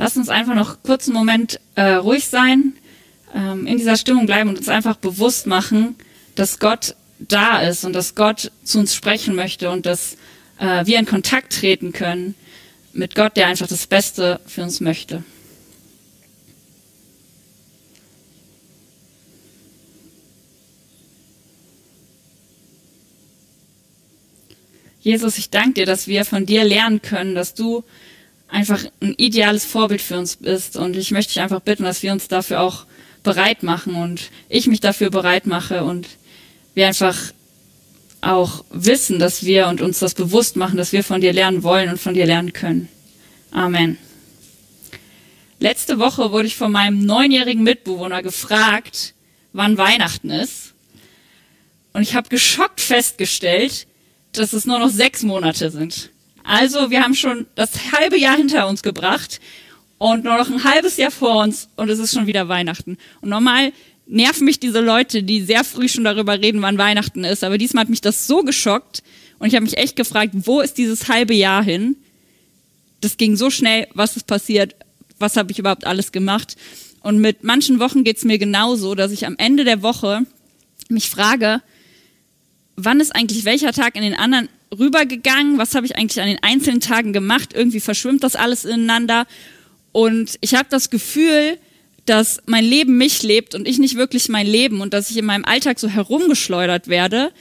Lass uns einfach noch kurz einen Moment äh, ruhig sein, ähm, in dieser Stimmung bleiben und uns einfach bewusst machen, dass Gott da ist und dass Gott zu uns sprechen möchte und dass äh, wir in Kontakt treten können mit Gott, der einfach das Beste für uns möchte. Jesus, ich danke dir, dass wir von dir lernen können, dass du einfach ein ideales Vorbild für uns bist. Und ich möchte dich einfach bitten, dass wir uns dafür auch bereit machen und ich mich dafür bereit mache und wir einfach auch wissen, dass wir und uns das bewusst machen, dass wir von dir lernen wollen und von dir lernen können. Amen. Letzte Woche wurde ich von meinem neunjährigen Mitbewohner gefragt, wann Weihnachten ist. Und ich habe geschockt festgestellt, dass es nur noch sechs Monate sind. Also wir haben schon das halbe Jahr hinter uns gebracht und nur noch ein halbes Jahr vor uns und es ist schon wieder Weihnachten. Und normal nerven mich diese Leute, die sehr früh schon darüber reden, wann Weihnachten ist. Aber diesmal hat mich das so geschockt und ich habe mich echt gefragt, wo ist dieses halbe Jahr hin? Das ging so schnell, was ist passiert, was habe ich überhaupt alles gemacht? Und mit manchen Wochen geht es mir genauso, dass ich am Ende der Woche mich frage, wann ist eigentlich welcher Tag in den anderen rübergegangen? Was habe ich eigentlich an den einzelnen Tagen gemacht? Irgendwie verschwimmt das alles ineinander. Und ich habe das Gefühl, dass mein Leben mich lebt und ich nicht wirklich mein Leben und dass ich in meinem Alltag so herumgeschleudert werde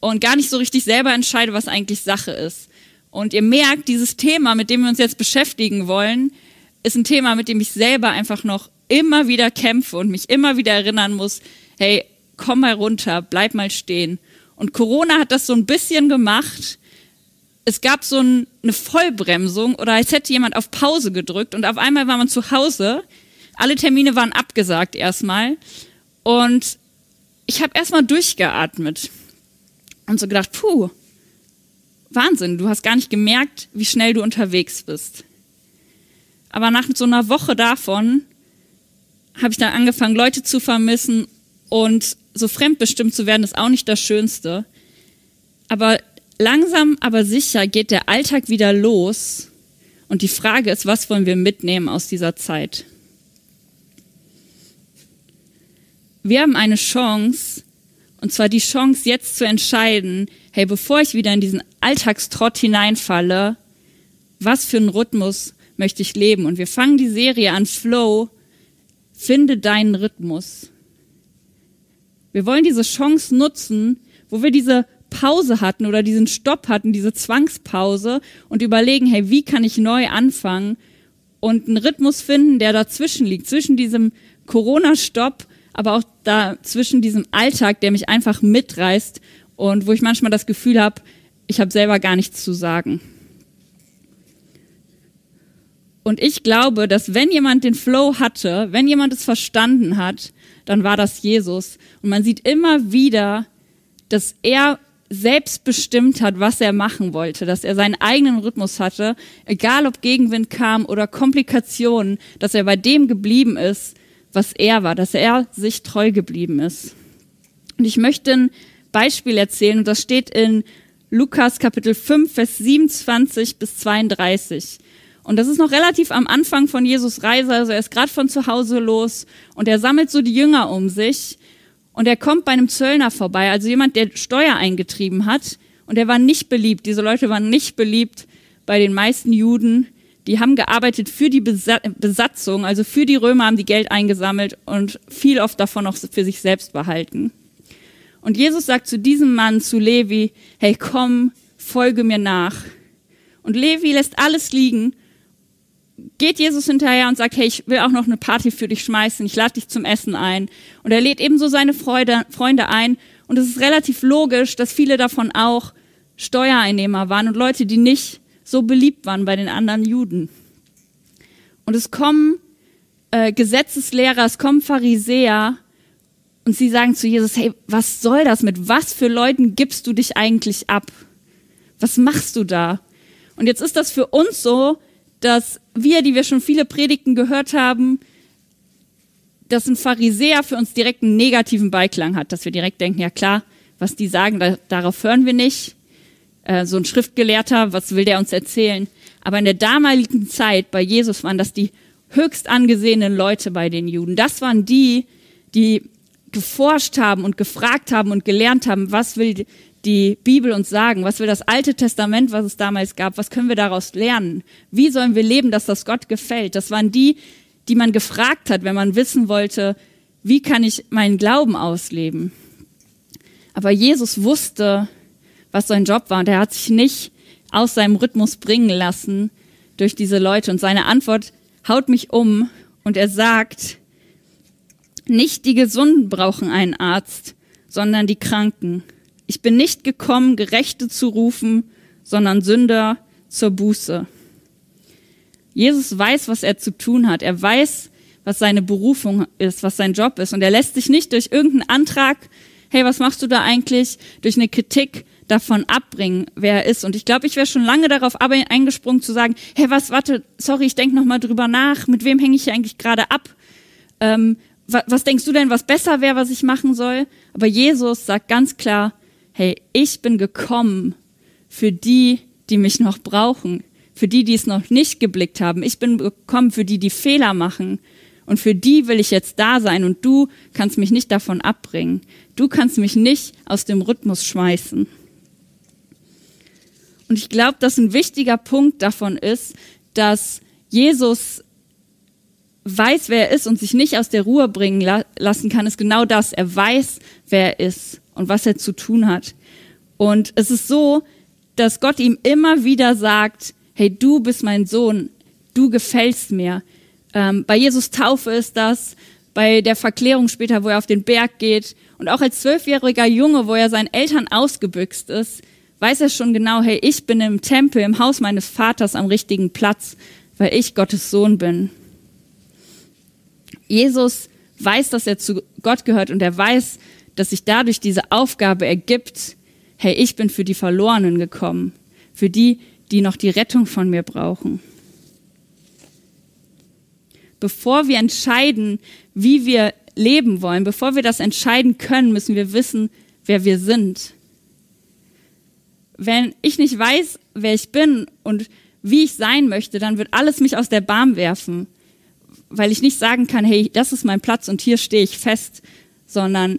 und gar nicht so richtig selber entscheide, was eigentlich Sache ist. Und ihr merkt, dieses Thema, mit dem wir uns jetzt beschäftigen wollen, ist ein Thema, mit dem ich selber einfach noch immer wieder kämpfe und mich immer wieder erinnern muss, hey, komm mal runter, bleib mal stehen. Und Corona hat das so ein bisschen gemacht. Es gab so ein, eine Vollbremsung oder als hätte jemand auf Pause gedrückt und auf einmal war man zu Hause. Alle Termine waren abgesagt erstmal. Und ich habe erstmal durchgeatmet und so gedacht, puh, Wahnsinn, du hast gar nicht gemerkt, wie schnell du unterwegs bist. Aber nach so einer Woche davon habe ich dann angefangen, Leute zu vermissen und so fremdbestimmt zu werden, ist auch nicht das Schönste. Aber langsam, aber sicher geht der Alltag wieder los. Und die Frage ist, was wollen wir mitnehmen aus dieser Zeit? Wir haben eine Chance, und zwar die Chance, jetzt zu entscheiden, hey, bevor ich wieder in diesen Alltagstrott hineinfalle, was für einen Rhythmus möchte ich leben? Und wir fangen die Serie an Flow, finde deinen Rhythmus. Wir wollen diese Chance nutzen, wo wir diese Pause hatten oder diesen Stopp hatten, diese Zwangspause und überlegen, hey, wie kann ich neu anfangen und einen Rhythmus finden, der dazwischen liegt, zwischen diesem Corona-Stopp, aber auch da zwischen diesem Alltag, der mich einfach mitreißt und wo ich manchmal das Gefühl habe, ich habe selber gar nichts zu sagen. Und ich glaube, dass wenn jemand den Flow hatte, wenn jemand es verstanden hat, dann war das Jesus. Und man sieht immer wieder, dass er selbst bestimmt hat, was er machen wollte, dass er seinen eigenen Rhythmus hatte, egal ob Gegenwind kam oder Komplikationen, dass er bei dem geblieben ist, was er war, dass er sich treu geblieben ist. Und ich möchte ein Beispiel erzählen, und das steht in Lukas Kapitel 5, Vers 27 bis 32. Und das ist noch relativ am Anfang von Jesus Reise, also er ist gerade von zu Hause los und er sammelt so die Jünger um sich und er kommt bei einem Zöllner vorbei, also jemand, der Steuer eingetrieben hat und er war nicht beliebt. Diese Leute waren nicht beliebt bei den meisten Juden. Die haben gearbeitet für die Besatzung, also für die Römer haben die Geld eingesammelt und viel oft davon auch für sich selbst behalten. Und Jesus sagt zu diesem Mann, zu Levi, hey komm, folge mir nach. Und Levi lässt alles liegen geht Jesus hinterher und sagt, hey, ich will auch noch eine Party für dich schmeißen, ich lade dich zum Essen ein. Und er lädt ebenso seine Freude, Freunde ein. Und es ist relativ logisch, dass viele davon auch Steuereinnehmer waren und Leute, die nicht so beliebt waren bei den anderen Juden. Und es kommen äh, Gesetzeslehrer, es kommen Pharisäer und sie sagen zu Jesus, hey, was soll das? Mit was für Leuten gibst du dich eigentlich ab? Was machst du da? Und jetzt ist das für uns so, dass wir, die wir schon viele Predigten gehört haben, dass ein Pharisäer für uns direkt einen negativen Beiklang hat, dass wir direkt denken, ja klar, was die sagen, da, darauf hören wir nicht. Äh, so ein Schriftgelehrter, was will der uns erzählen? Aber in der damaligen Zeit bei Jesus waren das die höchst angesehenen Leute bei den Juden. Das waren die, die geforscht haben und gefragt haben und gelernt haben, was will die Bibel uns sagen, was will das Alte Testament, was es damals gab, was können wir daraus lernen, wie sollen wir leben, dass das Gott gefällt. Das waren die, die man gefragt hat, wenn man wissen wollte, wie kann ich meinen Glauben ausleben. Aber Jesus wusste, was sein Job war und er hat sich nicht aus seinem Rhythmus bringen lassen durch diese Leute. Und seine Antwort haut mich um und er sagt, nicht die Gesunden brauchen einen Arzt, sondern die Kranken. Ich bin nicht gekommen, Gerechte zu rufen, sondern Sünder zur Buße. Jesus weiß, was er zu tun hat. Er weiß, was seine Berufung ist, was sein Job ist. Und er lässt sich nicht durch irgendeinen Antrag, hey, was machst du da eigentlich, durch eine Kritik davon abbringen, wer er ist. Und ich glaube, ich wäre schon lange darauf eingesprungen zu sagen, hey, was, warte, sorry, ich denke nochmal drüber nach, mit wem hänge ich hier eigentlich gerade ab? Ähm, was, was denkst du denn, was besser wäre, was ich machen soll? Aber Jesus sagt ganz klar, hey, ich bin gekommen für die, die mich noch brauchen, für die, die es noch nicht geblickt haben. Ich bin gekommen für die, die Fehler machen. Und für die will ich jetzt da sein und du kannst mich nicht davon abbringen. Du kannst mich nicht aus dem Rhythmus schmeißen. Und ich glaube, dass ein wichtiger Punkt davon ist, dass Jesus weiß, wer er ist und sich nicht aus der Ruhe bringen la lassen kann, ist genau das. Er weiß, wer er ist und was er zu tun hat. Und es ist so, dass Gott ihm immer wieder sagt, hey, du bist mein Sohn, du gefällst mir. Ähm, bei Jesus Taufe ist das, bei der Verklärung später, wo er auf den Berg geht und auch als zwölfjähriger Junge, wo er seinen Eltern ausgebüxt ist, weiß er schon genau, hey, ich bin im Tempel, im Haus meines Vaters am richtigen Platz, weil ich Gottes Sohn bin. Jesus weiß, dass er zu Gott gehört und er weiß, dass sich dadurch diese Aufgabe ergibt, hey, ich bin für die Verlorenen gekommen, für die, die noch die Rettung von mir brauchen. Bevor wir entscheiden, wie wir leben wollen, bevor wir das entscheiden können, müssen wir wissen, wer wir sind. Wenn ich nicht weiß, wer ich bin und wie ich sein möchte, dann wird alles mich aus der Bahn werfen weil ich nicht sagen kann, hey, das ist mein Platz und hier stehe ich fest, sondern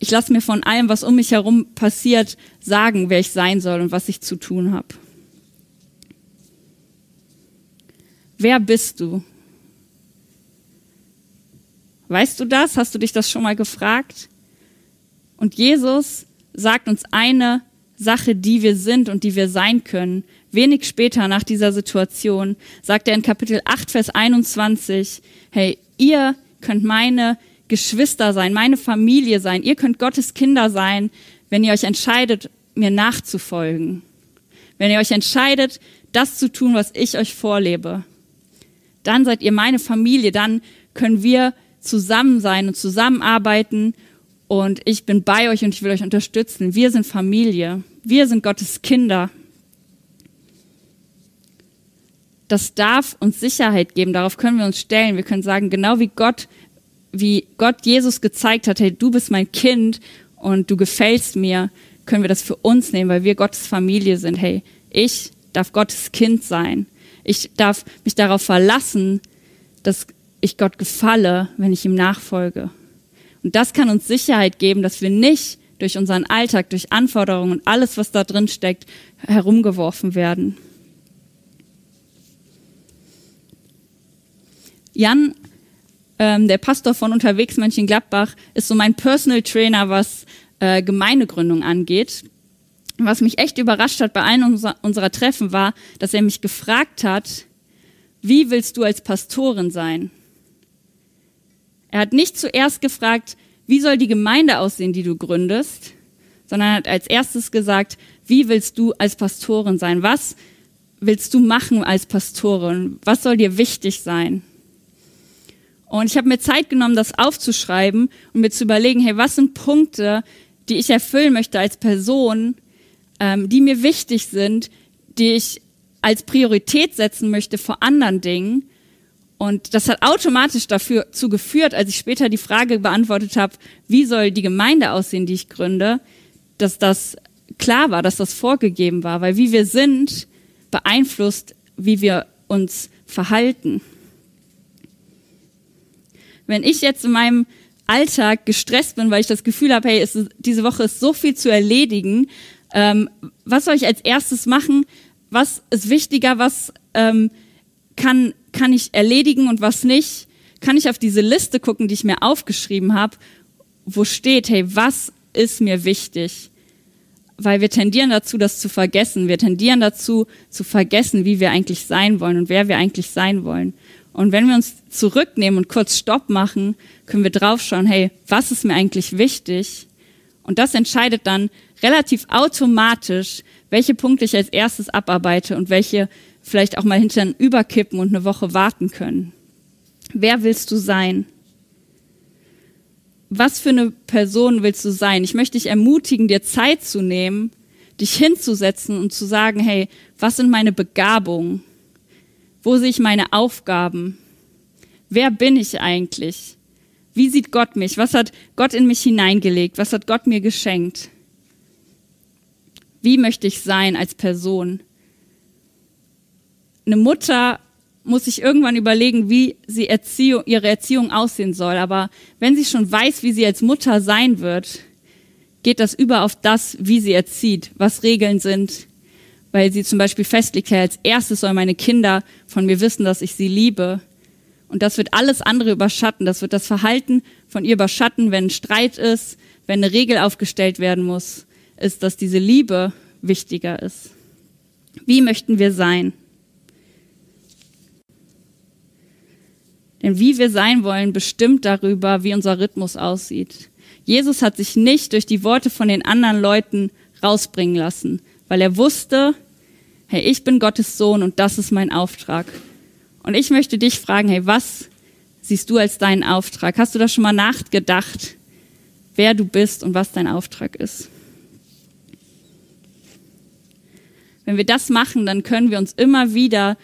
ich lasse mir von allem, was um mich herum passiert, sagen, wer ich sein soll und was ich zu tun habe. Wer bist du? Weißt du das? Hast du dich das schon mal gefragt? Und Jesus sagt uns eine Sache, die wir sind und die wir sein können. Wenig später nach dieser Situation sagt er in Kapitel 8, Vers 21, hey, ihr könnt meine Geschwister sein, meine Familie sein, ihr könnt Gottes Kinder sein, wenn ihr euch entscheidet, mir nachzufolgen. Wenn ihr euch entscheidet, das zu tun, was ich euch vorlebe. Dann seid ihr meine Familie, dann können wir zusammen sein und zusammenarbeiten und ich bin bei euch und ich will euch unterstützen. Wir sind Familie. Wir sind Gottes Kinder. Das darf uns Sicherheit geben. Darauf können wir uns stellen. Wir können sagen, genau wie Gott, wie Gott Jesus gezeigt hat, hey, du bist mein Kind und du gefällst mir, können wir das für uns nehmen, weil wir Gottes Familie sind. Hey, ich darf Gottes Kind sein. Ich darf mich darauf verlassen, dass ich Gott gefalle, wenn ich ihm nachfolge. Und das kann uns Sicherheit geben, dass wir nicht durch unseren Alltag, durch Anforderungen und alles, was da drin steckt, herumgeworfen werden. Jan, ähm, der Pastor von Unterwegs Mönchengladbach, ist so mein Personal Trainer, was äh, Gemeindegründung angeht. Was mich echt überrascht hat bei einem unserer, unserer Treffen war, dass er mich gefragt hat, wie willst du als Pastorin sein? Er hat nicht zuerst gefragt, wie soll die Gemeinde aussehen, die du gründest, sondern hat als erstes gesagt, wie willst du als Pastorin sein? Was willst du machen als Pastorin? Was soll dir wichtig sein? Und ich habe mir Zeit genommen, das aufzuschreiben und mir zu überlegen, hey, was sind Punkte, die ich erfüllen möchte als Person, ähm, die mir wichtig sind, die ich als Priorität setzen möchte vor anderen Dingen und das hat automatisch dafür zu geführt, als ich später die Frage beantwortet habe, wie soll die Gemeinde aussehen, die ich gründe, dass das klar war, dass das vorgegeben war, weil wie wir sind, beeinflusst, wie wir uns verhalten. Wenn ich jetzt in meinem Alltag gestresst bin, weil ich das Gefühl habe, hey, ist, diese Woche ist so viel zu erledigen, ähm, was soll ich als erstes machen? Was ist wichtiger? Was ähm, kann, kann ich erledigen und was nicht? Kann ich auf diese Liste gucken, die ich mir aufgeschrieben habe, wo steht, hey, was ist mir wichtig? Weil wir tendieren dazu, das zu vergessen. Wir tendieren dazu, zu vergessen, wie wir eigentlich sein wollen und wer wir eigentlich sein wollen. Und wenn wir uns zurücknehmen und kurz Stopp machen, können wir draufschauen, hey, was ist mir eigentlich wichtig? Und das entscheidet dann relativ automatisch, welche Punkte ich als erstes abarbeite und welche vielleicht auch mal hinterher überkippen und eine Woche warten können. Wer willst du sein? Was für eine Person willst du sein? Ich möchte dich ermutigen, dir Zeit zu nehmen, dich hinzusetzen und zu sagen, hey, was sind meine Begabungen? Wo sehe ich meine Aufgaben? Wer bin ich eigentlich? Wie sieht Gott mich? Was hat Gott in mich hineingelegt? Was hat Gott mir geschenkt? Wie möchte ich sein als Person? Eine Mutter muss sich irgendwann überlegen, wie sie Erziehung, ihre Erziehung aussehen soll. Aber wenn sie schon weiß, wie sie als Mutter sein wird, geht das über auf das, wie sie erzieht, was Regeln sind, weil sie zum Beispiel festlegt, als erstes sollen meine Kinder von mir wissen, dass ich sie liebe. Und das wird alles andere überschatten. Das wird das Verhalten von ihr überschatten, wenn ein Streit ist, wenn eine Regel aufgestellt werden muss, ist, dass diese Liebe wichtiger ist. Wie möchten wir sein? Denn wie wir sein wollen, bestimmt darüber, wie unser Rhythmus aussieht. Jesus hat sich nicht durch die Worte von den anderen Leuten rausbringen lassen, weil er wusste, hey, ich bin Gottes Sohn und das ist mein Auftrag. Und ich möchte dich fragen, hey, was siehst du als deinen Auftrag? Hast du da schon mal nachgedacht, wer du bist und was dein Auftrag ist? Wenn wir das machen, dann können wir uns immer wieder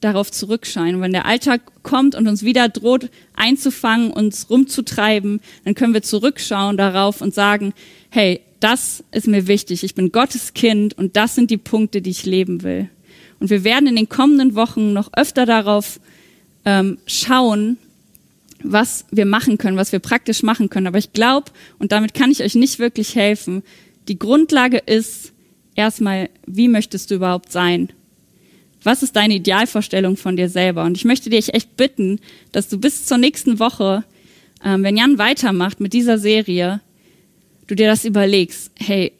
darauf zurückschauen. Und wenn der Alltag kommt und uns wieder droht einzufangen, uns rumzutreiben, dann können wir zurückschauen darauf und sagen, hey, das ist mir wichtig. Ich bin Gottes Kind und das sind die Punkte, die ich leben will. Und wir werden in den kommenden Wochen noch öfter darauf ähm, schauen, was wir machen können, was wir praktisch machen können. Aber ich glaube, und damit kann ich euch nicht wirklich helfen, die Grundlage ist erstmal, wie möchtest du überhaupt sein? Was ist deine Idealvorstellung von dir selber? Und ich möchte dich echt bitten, dass du bis zur nächsten Woche, ähm, wenn Jan weitermacht mit dieser Serie, du dir das überlegst, hey,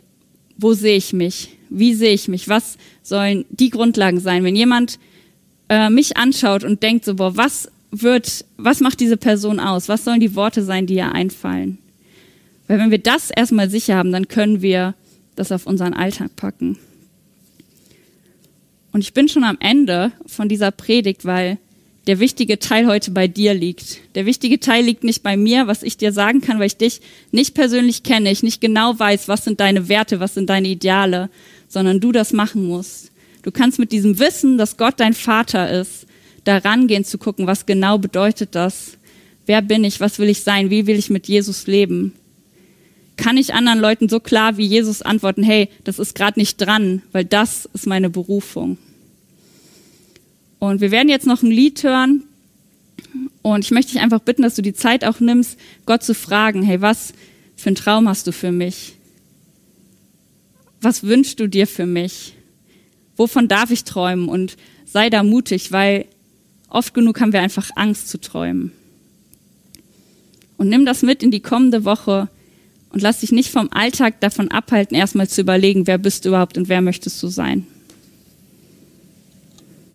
wo sehe ich mich? Wie sehe ich mich? Was sollen die Grundlagen sein? Wenn jemand äh, mich anschaut und denkt so, boah, was wird, was macht diese Person aus? Was sollen die Worte sein, die ihr einfallen? Weil wenn wir das erstmal sicher haben, dann können wir das auf unseren Alltag packen. Und ich bin schon am Ende von dieser Predigt, weil der wichtige Teil heute bei dir liegt. Der wichtige Teil liegt nicht bei mir, was ich dir sagen kann, weil ich dich nicht persönlich kenne, ich nicht genau weiß, was sind deine Werte, was sind deine Ideale, sondern du das machen musst. Du kannst mit diesem Wissen, dass Gott dein Vater ist, da rangehen zu gucken, was genau bedeutet das? Wer bin ich? Was will ich sein? Wie will ich mit Jesus leben? Kann ich anderen Leuten so klar wie Jesus antworten, hey, das ist gerade nicht dran, weil das ist meine Berufung. Und wir werden jetzt noch ein Lied hören. Und ich möchte dich einfach bitten, dass du die Zeit auch nimmst, Gott zu fragen, hey, was für einen Traum hast du für mich? Was wünschst du dir für mich? Wovon darf ich träumen? Und sei da mutig, weil oft genug haben wir einfach Angst zu träumen. Und nimm das mit in die kommende Woche und lass dich nicht vom Alltag davon abhalten, erstmal zu überlegen, wer bist du überhaupt und wer möchtest du sein.